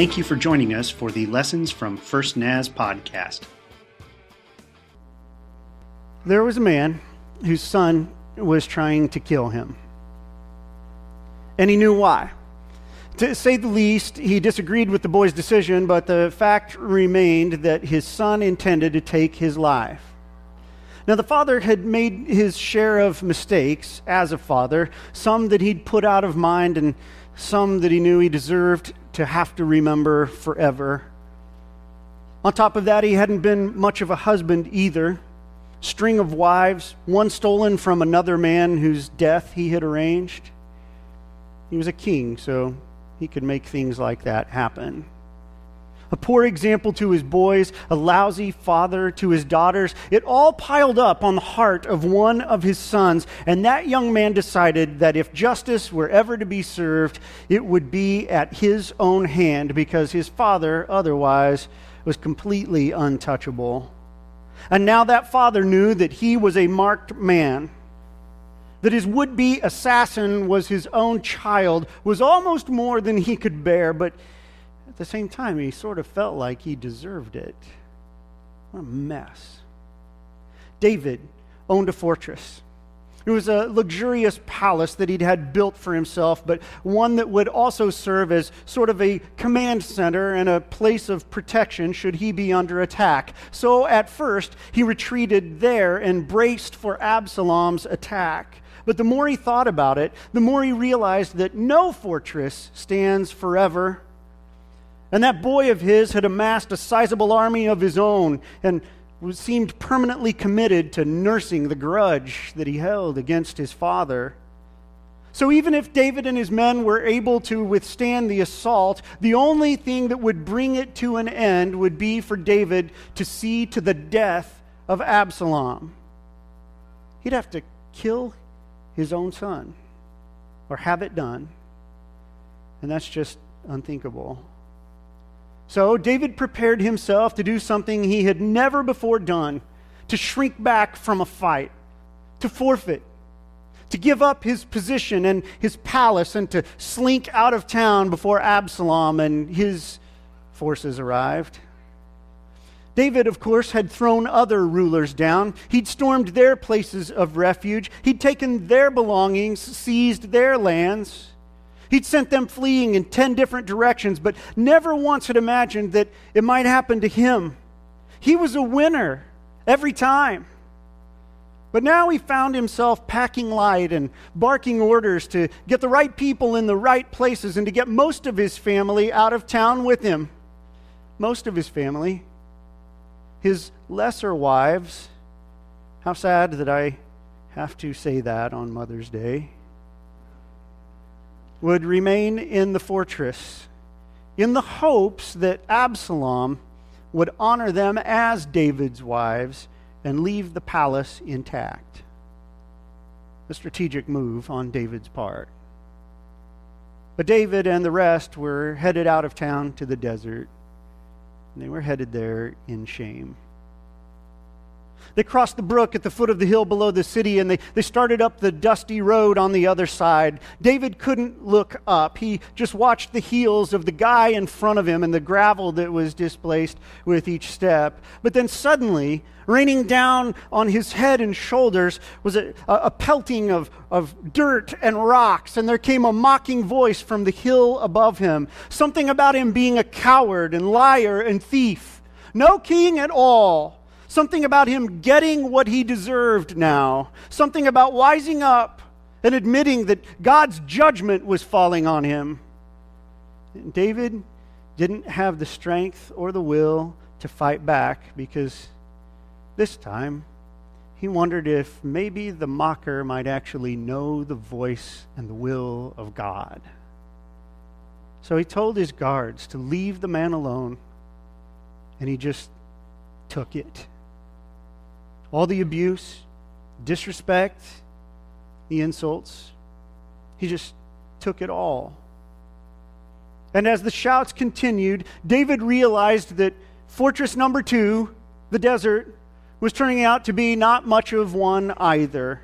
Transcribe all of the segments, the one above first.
Thank you for joining us for the Lessons from First Naz podcast. There was a man whose son was trying to kill him. And he knew why. To say the least, he disagreed with the boy's decision, but the fact remained that his son intended to take his life. Now, the father had made his share of mistakes as a father, some that he'd put out of mind, and some that he knew he deserved to have to remember forever. On top of that, he hadn't been much of a husband either. String of wives, one stolen from another man whose death he had arranged. He was a king, so he could make things like that happen a poor example to his boys, a lousy father to his daughters. It all piled up on the heart of one of his sons, and that young man decided that if justice were ever to be served, it would be at his own hand because his father otherwise was completely untouchable. And now that father knew that he was a marked man that his would be assassin was his own child was almost more than he could bear, but at the same time, he sort of felt like he deserved it. What a mess. David owned a fortress. It was a luxurious palace that he'd had built for himself, but one that would also serve as sort of a command center and a place of protection should he be under attack. So at first, he retreated there and braced for Absalom's attack. But the more he thought about it, the more he realized that no fortress stands forever. And that boy of his had amassed a sizable army of his own and seemed permanently committed to nursing the grudge that he held against his father. So, even if David and his men were able to withstand the assault, the only thing that would bring it to an end would be for David to see to the death of Absalom. He'd have to kill his own son or have it done. And that's just unthinkable. So David prepared himself to do something he had never before done to shrink back from a fight, to forfeit, to give up his position and his palace, and to slink out of town before Absalom and his forces arrived. David, of course, had thrown other rulers down. He'd stormed their places of refuge. He'd taken their belongings, seized their lands. He'd sent them fleeing in 10 different directions, but never once had imagined that it might happen to him. He was a winner every time. But now he found himself packing light and barking orders to get the right people in the right places and to get most of his family out of town with him. Most of his family. His lesser wives. How sad that I have to say that on Mother's Day would remain in the fortress in the hopes that Absalom would honor them as David's wives and leave the palace intact. A strategic move on David's part. But David and the rest were headed out of town to the desert, and they were headed there in shame. They crossed the brook at the foot of the hill below the city and they, they started up the dusty road on the other side. David couldn't look up. He just watched the heels of the guy in front of him and the gravel that was displaced with each step. But then suddenly, raining down on his head and shoulders was a, a, pelting of, of dirt and rocks, and there came a mocking voice from the hill above him. Something about him being a coward and liar and thief. No king at all something about him getting what he deserved now, something about wising up and admitting that God's judgment was falling on him. And David didn't have the strength or the will to fight back because this time he wondered if maybe the mocker might actually know the voice and the will of God. So he told his guards to leave the man alone, and he just took it all the abuse, disrespect, the insults. He just took it all. And as the shouts continued, David realized that fortress number two, the desert, was turning out to be not much of one either.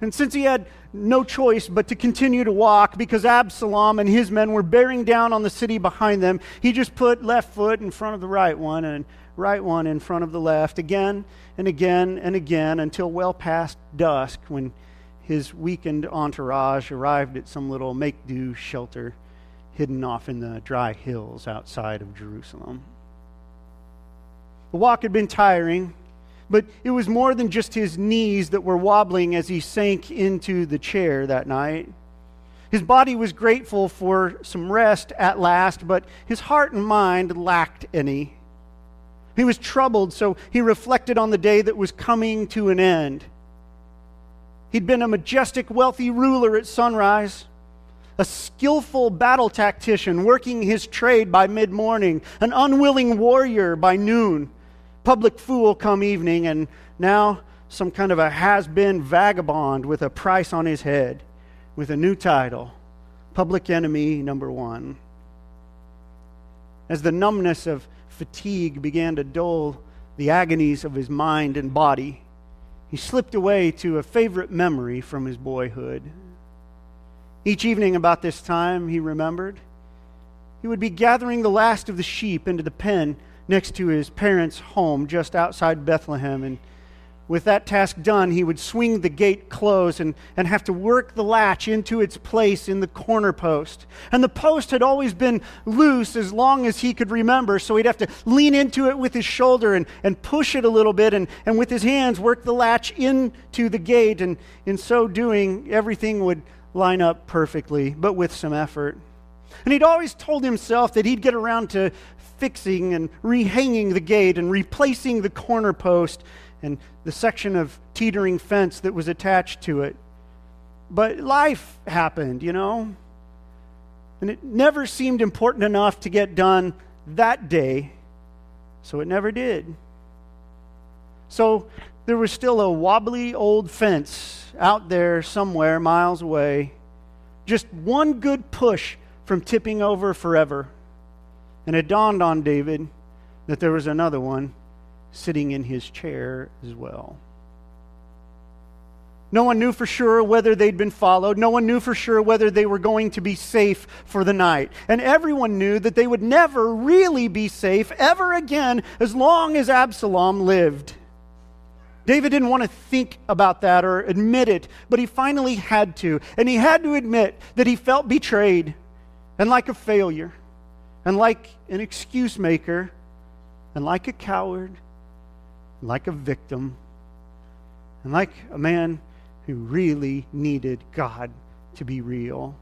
And since he had no choice but to continue to walk because Absalom and his men were bearing down on the city behind them, he just put left foot in front of the right one and right one in front of the left again and again and again until well past dusk when his weakened entourage arrived at some little make do shelter hidden off in the dry hills outside of Jerusalem. The walk had been tiring, but it was more than just his knees that were wobbling as he sank into the chair that night. His body was grateful for some rest at last, but his heart and mind lacked any. He was troubled, so he reflected on the day that was coming to an end. He'd been a majestic, wealthy ruler at sunrise, a skillful battle tactician working his trade by mid morning, an unwilling warrior by noon, public fool come evening, and now some kind of a has been vagabond with a price on his head, with a new title Public Enemy Number One. As the numbness of fatigue began to dull the agonies of his mind and body, he slipped away to a favorite memory from his boyhood. Each evening about this time, he remembered, he would be gathering the last of the sheep into the pen next to his parents' home just outside Bethlehem and with that task done, he would swing the gate closed and, and have to work the latch into its place in the corner post. And the post had always been loose as long as he could remember, so he'd have to lean into it with his shoulder and, and push it a little bit, and, and with his hands work the latch into the gate. And in so doing, everything would line up perfectly, but with some effort. And he'd always told himself that he'd get around to fixing and rehanging the gate and replacing the corner post and the section of teetering fence that was attached to it. But life happened, you know? And it never seemed important enough to get done that day, so it never did. So there was still a wobbly old fence out there somewhere miles away, just one good push from tipping over forever. And it dawned on David that there was another one sitting in his chair as well. No one knew for sure whether they'd been followed. No one knew for sure whether they were going to be safe for the night. And everyone knew that they would never really be safe ever again as long as Absalom lived. David didn't want to think about that or admit it, but he finally had to. And he had to admit that he felt betrayed and like a failure and like an excuse maker and like a coward like a victim, and like a man who really needed God to be real.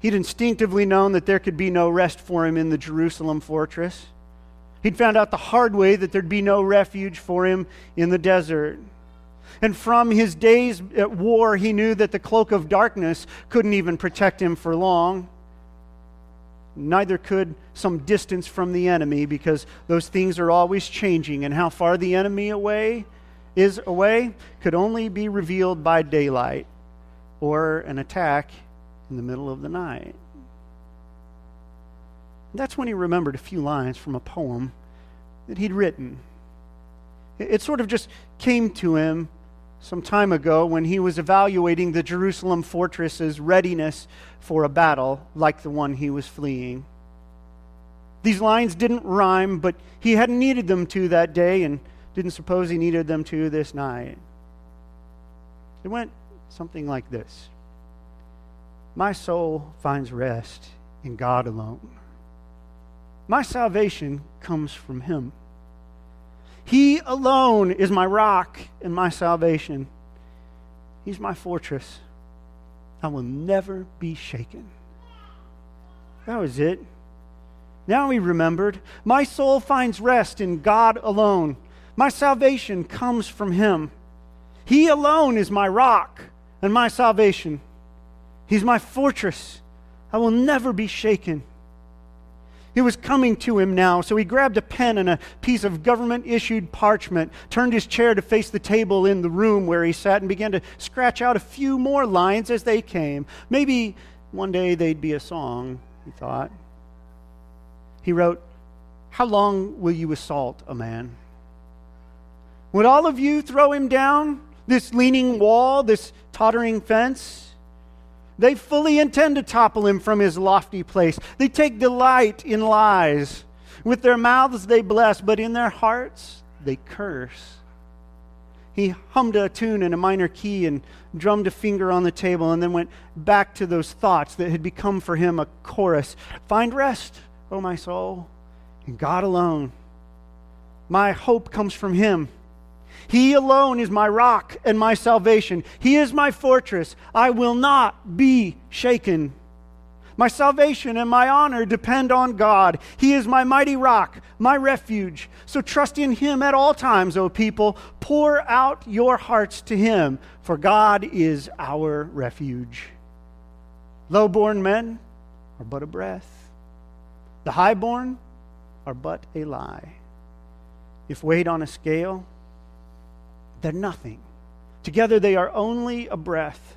He'd instinctively known that there could be no rest for him in the Jerusalem fortress. He'd found out the hard way that there'd be no refuge for him in the desert. And from his days at war, he knew that the cloak of darkness couldn't even protect him for long neither could some distance from the enemy because those things are always changing. And how far the enemy away is away could only be revealed by daylight or an attack in the middle of the night. That's when he remembered a few lines from a poem that he'd written. It sort of just came to him some time ago when he was evaluating the Jerusalem fortress's readiness for a battle like the one he was fleeing. These lines didn't rhyme, but he hadn't needed them to that day and didn't suppose he needed them to this night. It went something like this My soul finds rest in God alone. My salvation comes from Him. He alone is my rock and my salvation. He's my fortress. I will never be shaken. That was it. Now he remembered. My soul finds rest in God alone. My salvation comes from him. He alone is my rock and my salvation. He's my fortress. I will never be shaken. It was coming to him now, so he grabbed a pen and a piece of government issued parchment, turned his chair to face the table in the room where he sat, and began to scratch out a few more lines as they came. Maybe one day they'd be a song, he thought. He wrote, How long will you assault a man? Would all of you throw him down this leaning wall, this tottering fence. They fully intend to topple him from his lofty place. They take delight in lies. With their mouths they bless, but in their hearts they curse. He hummed a tune in a minor key and drummed a finger on the table and then went back to those thoughts that had become for him a chorus. Find rest, O my soul, in God alone. My hope comes from him. He alone is my rock and my salvation. He is my fortress. I will not be shaken. My salvation and my honor depend on God. He is my mighty rock, my refuge. So trust in Him at all times, O people. Pour out your hearts to Him, for God is our refuge. Low-born men are but a breath, the high-born are but a lie. If weighed on a scale, they're nothing. Together they are only a breath.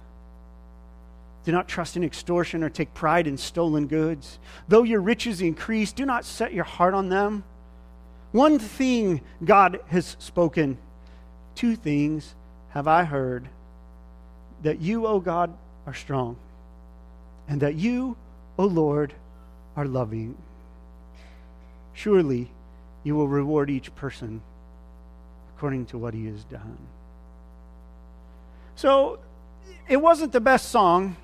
Do not trust in extortion or take pride in stolen goods. Though your riches increase, do not set your heart on them. One thing God has spoken, two things have I heard that you, O God, are strong, and that you, O Lord, are loving. Surely you will reward each person according to what he has done. So it wasn't the best song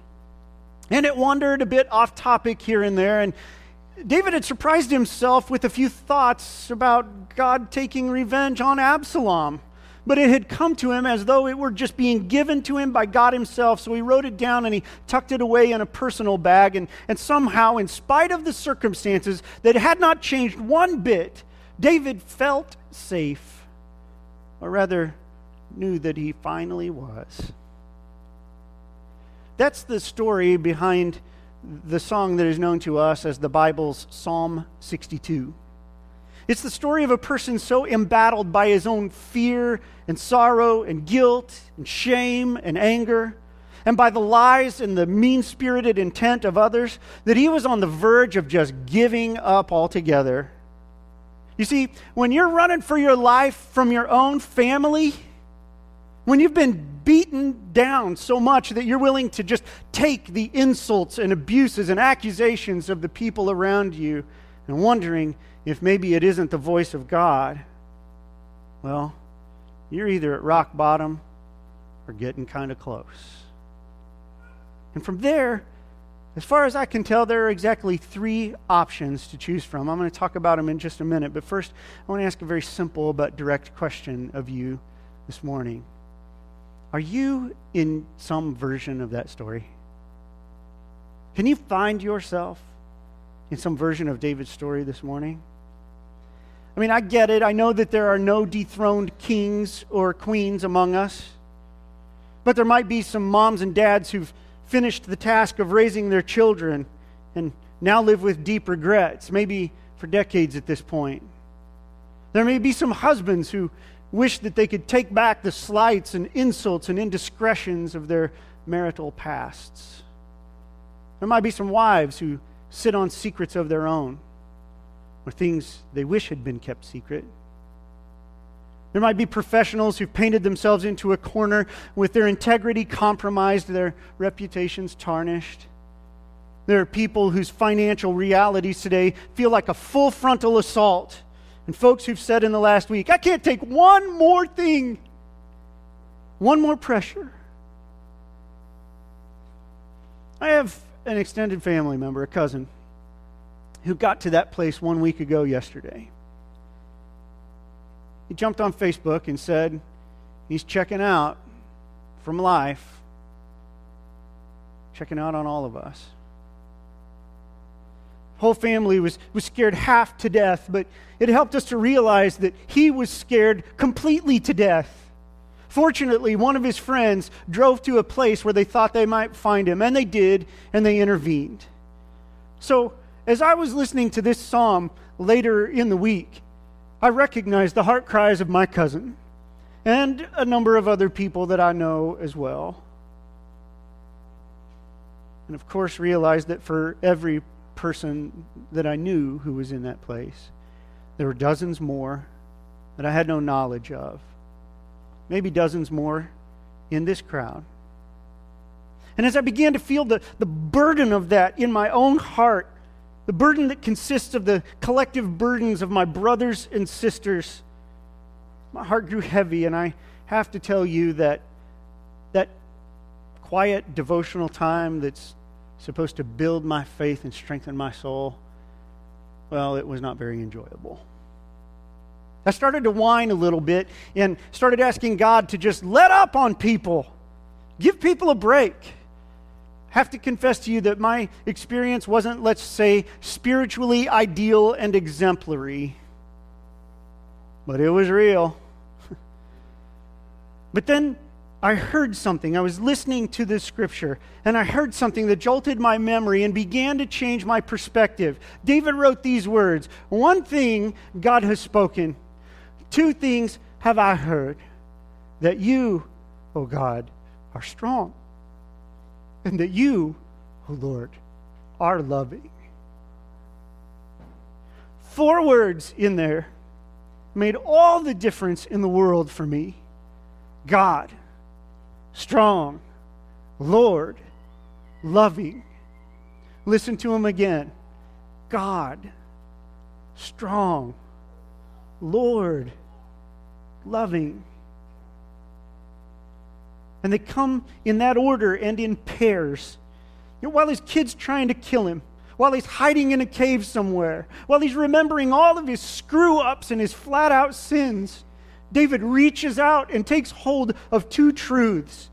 and it wandered a bit off topic here and there. And David had surprised himself with a few thoughts about God taking revenge on Absalom. But it had come to him as though it were just being given to him by God Himself. So he wrote it down and he tucked it away in a personal bag. And, and somehow, in spite of the circumstances that had not changed one bit, David felt safe, or rather, knew that he finally was. That's the story behind the song that is known to us as the Bible's Psalm 62. It's the story of a person so embattled by his own fear and sorrow and guilt and shame and anger, and by the lies and the mean spirited intent of others, that he was on the verge of just giving up altogether. You see, when you're running for your life from your own family, when you've been beaten down so much that you're willing to just take the insults and abuses and accusations of the people around you and wondering if maybe it isn't the voice of God, well, you're either at rock bottom or getting kind of close. And from there, as far as I can tell, there are exactly three options to choose from. I'm going to talk about them in just a minute, but first, I want to ask a very simple but direct question of you this morning. Are you in some version of that story? Can you find yourself in some version of David's story this morning? I mean, I get it. I know that there are no dethroned kings or queens among us. But there might be some moms and dads who've finished the task of raising their children and now live with deep regrets, maybe for decades at this point. There may be some husbands who wish that they could take back the slights and insults and indiscretions of their marital pasts. There might be some wives who sit on secrets of their own or things they wish had been kept secret. There might be professionals who've painted themselves into a corner with their integrity compromised, their reputations tarnished. There are people whose financial realities today feel like a full frontal assault and folks who've said in the last week, I can't take one more thing, one more pressure. I have an extended family member, a cousin, who got to that place one week ago yesterday. He jumped on Facebook and said he's checking out from life, checking out on all of us whole family was, was scared half to death, but it helped us to realize that he was scared completely to death. Fortunately, one of his friends drove to a place where they thought they might find him, and they did, and they intervened. So, as I was listening to this psalm later in the week, I recognized the heart cries of my cousin and a number of other people that I know as well. And of course, realized that for every person that I knew who was in that place. There were dozens more that I had no knowledge of. Maybe dozens more in this crowd. And as I began to feel the, the burden of that in my own heart, the burden that consists of the collective burdens of my brothers and sisters, my heart grew heavy, and I have to tell you that that quiet devotional time that's supposed to build my faith and strengthen my soul, well, it was not very enjoyable. I started to whine a little bit and started asking God to just let up on people, give people a break. Have to confess to you that my experience wasn't, let's say, spiritually ideal and exemplary, but it was real. but then I heard something. I was listening to this scripture, and I heard something that jolted my memory and began to change my perspective. David wrote these words One thing God has spoken, two things have I heard that you, O God, are strong, and that you, O Lord, are loving. Four words in there made all the difference in the world for me God strong, Lord, loving. Listen to him again. God, strong, Lord, loving. And they come in that order and in pairs. You know, while his kid's trying to kill him, while he's hiding in a cave somewhere, while he's remembering all of his screw ups and his flat out sins, David reaches out and takes hold of two truths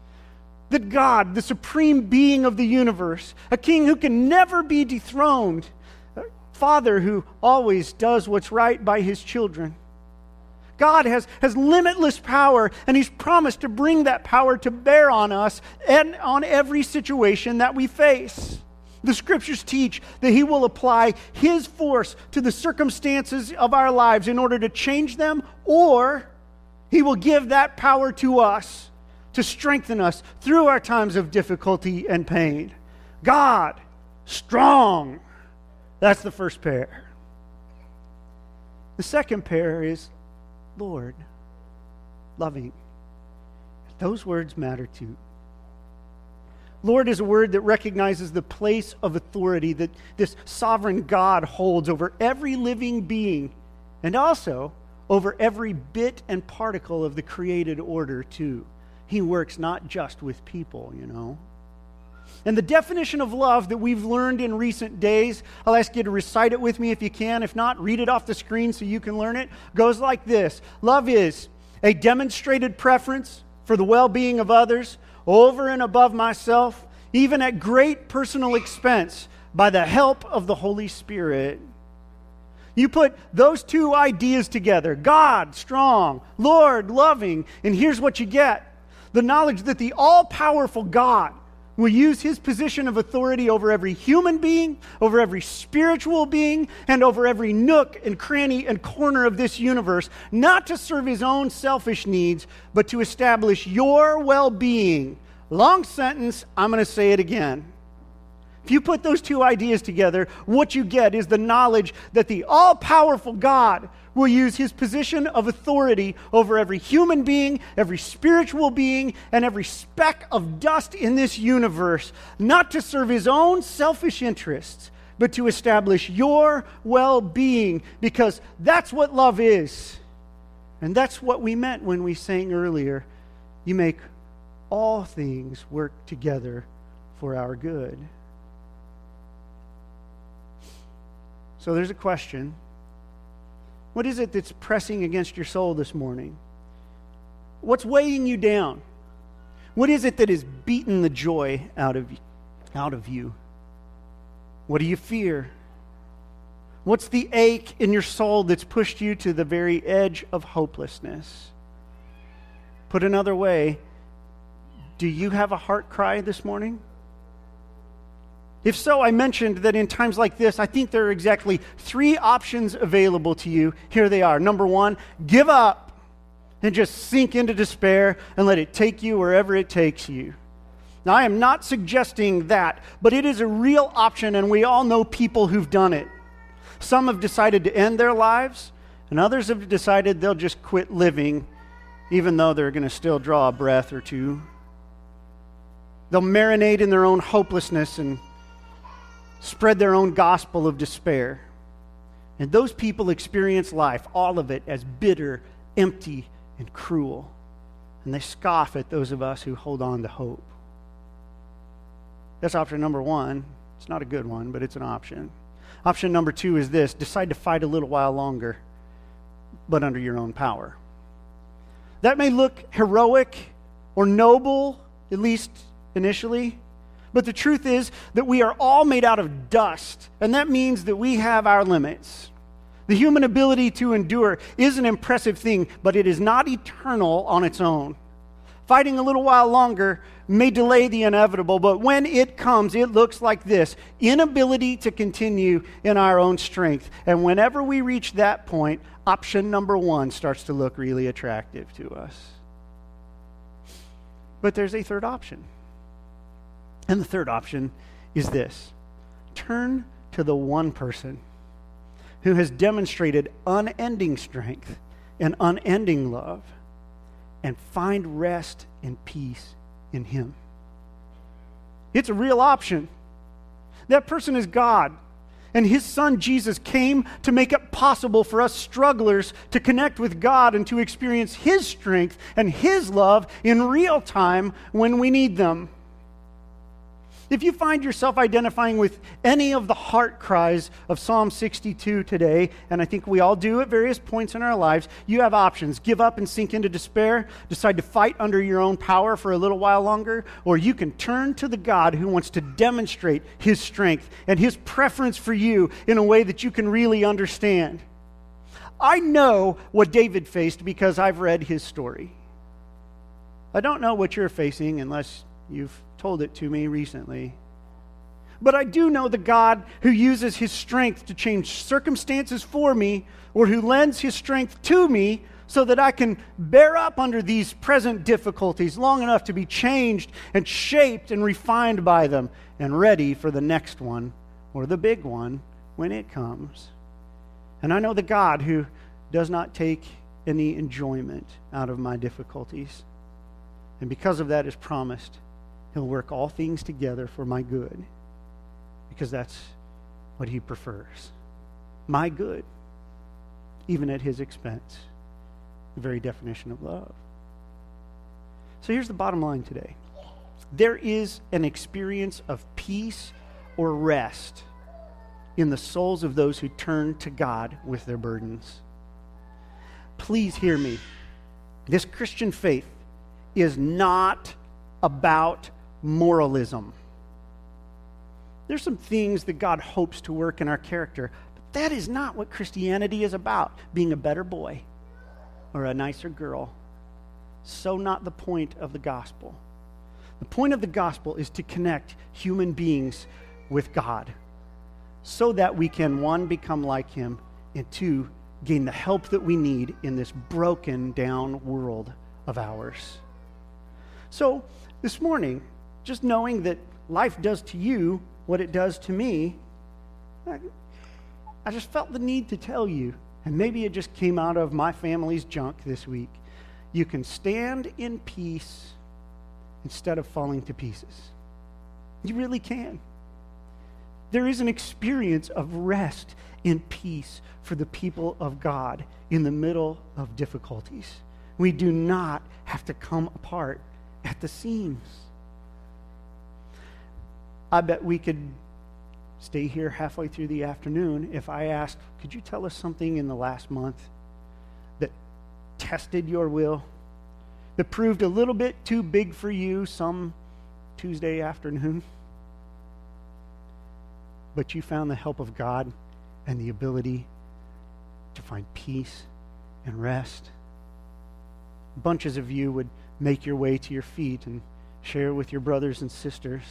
that God, the supreme being of the universe, a king who can never be dethroned, a father who always does what's right by his children. God has, has limitless power, and He's promised to bring that power to bear on us and on every situation that we face. The scriptures teach that He will apply His force to the circumstances of our lives in order to change them, or he will give that power to us to strengthen us through our times of difficulty and pain. God, strong. That's the first pair. The second pair is Lord, loving. Those words matter too. Lord is a word that recognizes the place of authority that this sovereign God holds over every living being and also over every bit and particle of the created order, too. He works not just with people, you know. And the definition of love that we've learned in recent days, I'll ask you to recite it with me if you can. If not, read it off the screen so you can learn it. Goes like this Love is a demonstrated preference for the well being of others over and above myself, even at great personal expense, by the help of the Holy Spirit. You put those two ideas together God, strong, Lord, loving, and here's what you get the knowledge that the all powerful God will use his position of authority over every human being, over every spiritual being, and over every nook and cranny and corner of this universe, not to serve his own selfish needs, but to establish your well being. Long sentence, I'm going to say it again. If you put those two ideas together, what you get is the knowledge that the all powerful God will use his position of authority over every human being, every spiritual being, and every speck of dust in this universe, not to serve his own selfish interests, but to establish your well being, because that's what love is. And that's what we meant when we sang earlier. You make all things work together for our good. So there's a question. What is it that's pressing against your soul this morning? What's weighing you down? What is it that has beaten the joy out of, out of you? What do you fear? What's the ache in your soul that's pushed you to the very edge of hopelessness? Put another way, do you have a heart cry this morning? If so, I mentioned that in times like this, I think there are exactly three options available to you. Here they are. Number one, give up and just sink into despair and let it take you wherever it takes you. Now, I am not suggesting that, but it is a real option, and we all know people who've done it. Some have decided to end their lives, and others have decided they'll just quit living, even though they're going to still draw a breath or two. They'll marinate in their own hopelessness and spread their own gospel of despair. And those people experience life, all of it, as bitter, empty, and cruel. And they scoff at those of us who hold on to hope. That's option number one. It's not a good one, but it's an option. Option number two is this decide to fight a little while longer, but under your own power. That may look heroic or noble, at least initially. But the truth is that we are all made out of dust, and that means that we have our limits. The human ability to endure is an impressive thing, but it is not eternal on its own. Fighting a little while longer may delay the inevitable, but when it comes, it looks like this inability to continue in our own strength. And whenever we reach that point, option number one starts to look really attractive to us. But there's a third option. And the third option is this turn to the one person who has demonstrated unending strength and unending love and find rest and peace in Him. It's a real option. That person is God. And his son Jesus came to make it possible for us strugglers to connect with God and to experience his strength and his love in real time when we need them. If you find yourself identifying with any of the heart cries of Psalm 62 today, and I think we all do at various points in our lives, you have options. Give up and sink into despair, decide to fight under your own power for a little while longer, or you can turn to the God who wants to demonstrate his strength and his preference for you in a way that you can really understand. I know what David faced because I've read his story. I don't know what you're facing unless you've told it to me recently. But I do know the God who uses his strength to change circumstances for me, or who lends his strength to me so that I can bear up under these present difficulties long enough to be changed and shaped and refined by them and ready for the next one or the big one when it comes. And I know the God who does not take any enjoyment out of my difficulties. And because of that is promised He'll work all things together for my good because that's what He prefers. My good, even at His expense. The very definition of love. So here's the bottom line today there is an experience of peace or rest in the souls of those who turn to God with their burdens. Please hear me. This Christian faith is not about moralism. There's some things that God hopes to work in our character, but that is not what Christianity is about being a better boy or a nicer girl. So, not the point of the gospel. The point of the gospel is to connect human beings with God so that we can, one, become like Him, and two, gain the help that we need in this broken down world of ours. So, this morning, just knowing that life does to you what it does to me, I, just felt the need to tell you. And maybe it just came out of my family's junk this week. You can stand in peace instead of falling to pieces. You really can. There is an experience of rest and peace for the people of God in the middle of difficulties. We do not have to come apart at the seams. I bet we could stay here halfway through the afternoon if I asked, Could you tell us something in the last month that tested your will, that proved a little bit too big for you some Tuesday afternoon? But you found the help of God and the ability to find peace and rest. Bunches of you would make your way to your feet and share with your brothers and sisters.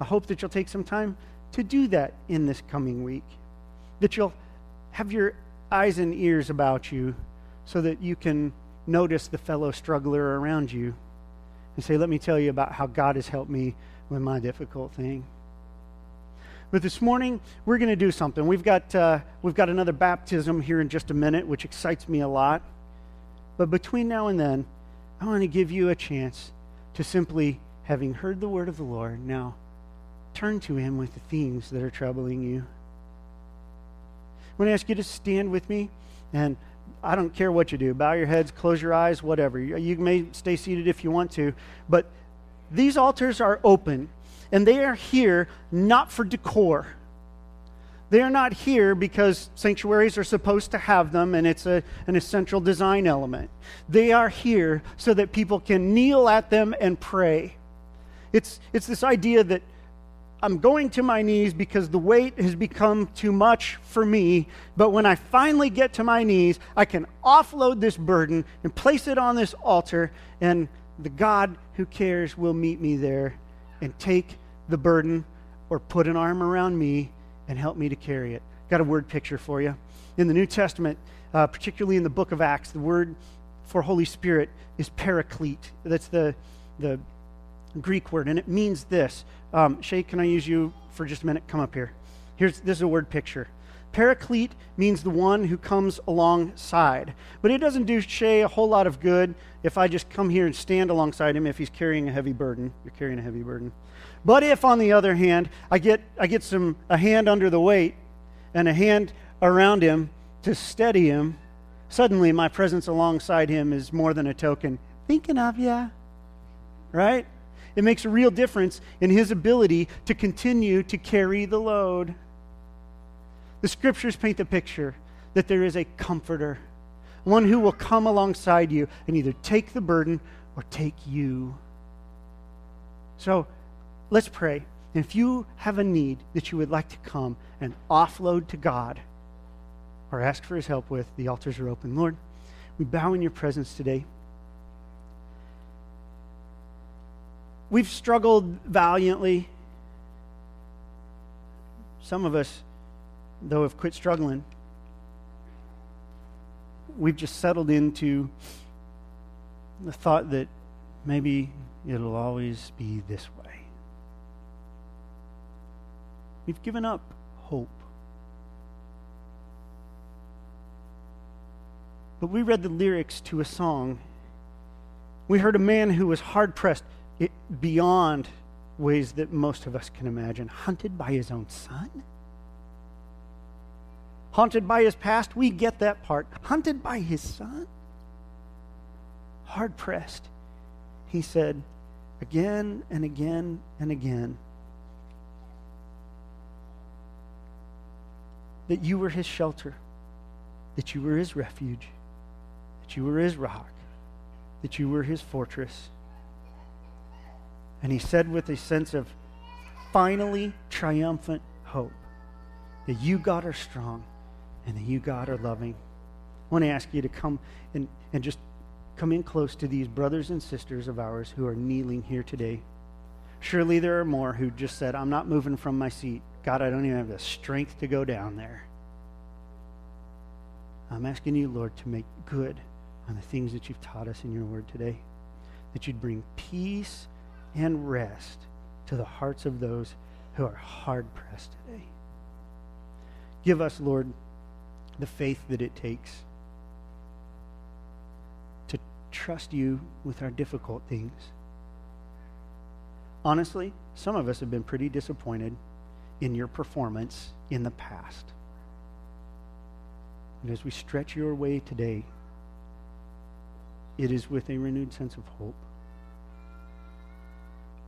I hope that you'll take some time to do that in this coming week. That you'll have your eyes and ears about you so that you can notice the fellow struggler around you and say, Let me tell you about how God has helped me with my difficult thing. But this morning, we're going to do something. We've got, uh, we've got another baptism here in just a minute, which excites me a lot. But between now and then, I want to give you a chance to simply, having heard the word of the Lord, now turn to Him with the things that are troubling you. I want to ask you to stand with me, and I don't care what you do. Bow your heads, close your eyes, whatever. You may stay seated if you want to, but these altars are open, and they are here not for decor. They are not here because sanctuaries are supposed to have them and it's a, an essential design element. They are here so that people can kneel at them and pray. It's, it's this idea that I'm going to my knees because the weight has become too much for me. But when I finally get to my knees, I can offload this burden and place it on this altar, and the God who cares will meet me there and take the burden or put an arm around me and help me to carry it. Got a word picture for you. In the New Testament, uh, particularly in the book of Acts, the word for Holy Spirit is paraclete. That's the, the Greek word, and it means this. Um, Shay, can I use you for just a minute? Come up here. Here's this is a word picture. Paraclete means the one who comes alongside. But it doesn't do Shay a whole lot of good if I just come here and stand alongside him if he's carrying a heavy burden. You're carrying a heavy burden. But if, on the other hand, I get, I get some, a hand under the weight and a hand around him to steady him, suddenly my presence alongside him is more than a token. Thinking of you. Right? It makes a real difference in his ability to continue to carry the load. The scriptures paint the picture that there is a comforter, one who will come alongside you and either take the burden or take you. So let's pray. And if you have a need that you would like to come and offload to God or ask for his help with, the altars are open. Lord, we bow in your presence today. We've struggled valiantly. Some of us, though, have quit struggling. We've just settled into the thought that maybe it'll always be this way. We've given up hope. But we read the lyrics to a song. We heard a man who was hard pressed it, beyond ways that most of us can imagine. Hunted by his own son? Haunted by his past? We get that part. Hunted by his son? Hard pressed. He said again and again and again that you were his shelter, that you were his refuge, that you were his rock, that you were his fortress and he said with a sense of finally triumphant hope that you, God, are strong and that you, God, are loving. I want to ask you to come and, and just come in close to these brothers and sisters of ours who are kneeling here today. Surely there are more who just said, I'm not moving from my seat. God, I don't even have the strength to go down there. I'm asking you, Lord, to make good on the things that you've taught us in your word today, that you'd bring peace and rest to the hearts of those who are hard pressed today. Give us, Lord, the faith that it takes to trust you with our difficult things. Honestly, some of us have been pretty disappointed in your performance in the past. And as we stretch your way today, it is with a renewed sense of hope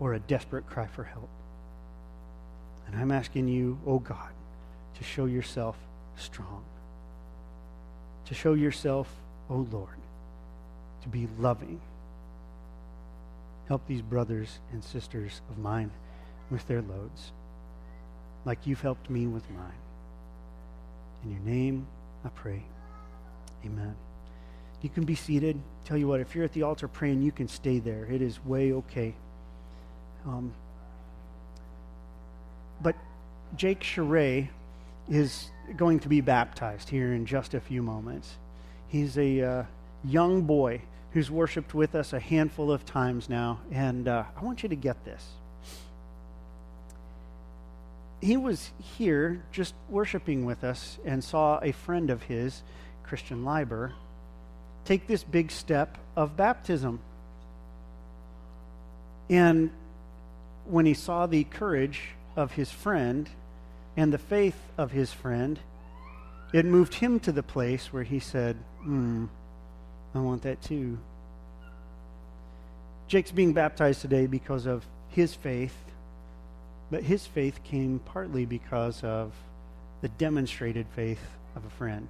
or a desperate cry for help. And I'm asking you, oh God, to show yourself strong, to show yourself, oh Lord, to be loving. Help these brothers and sisters of mine with their loads, like you've helped me with mine. In your name, I pray. Amen. You can be seated. Tell you what, if you're at the altar praying, you can stay there. It is way okay. Um, but Jake Charay is going to be baptized here in just a few moments. He's a uh, young boy who's worshiped with us a handful of times now, and uh, I want you to get this. He was here just worshiping with us and saw a friend of his, Christian Liber, take this big step of baptism. And when he saw the courage of his friend and the faith of his friend, it moved him to the place where he said, Hmm, I want that too. Jake's being baptized today because of his faith, but his faith came partly because of the demonstrated faith of a friend.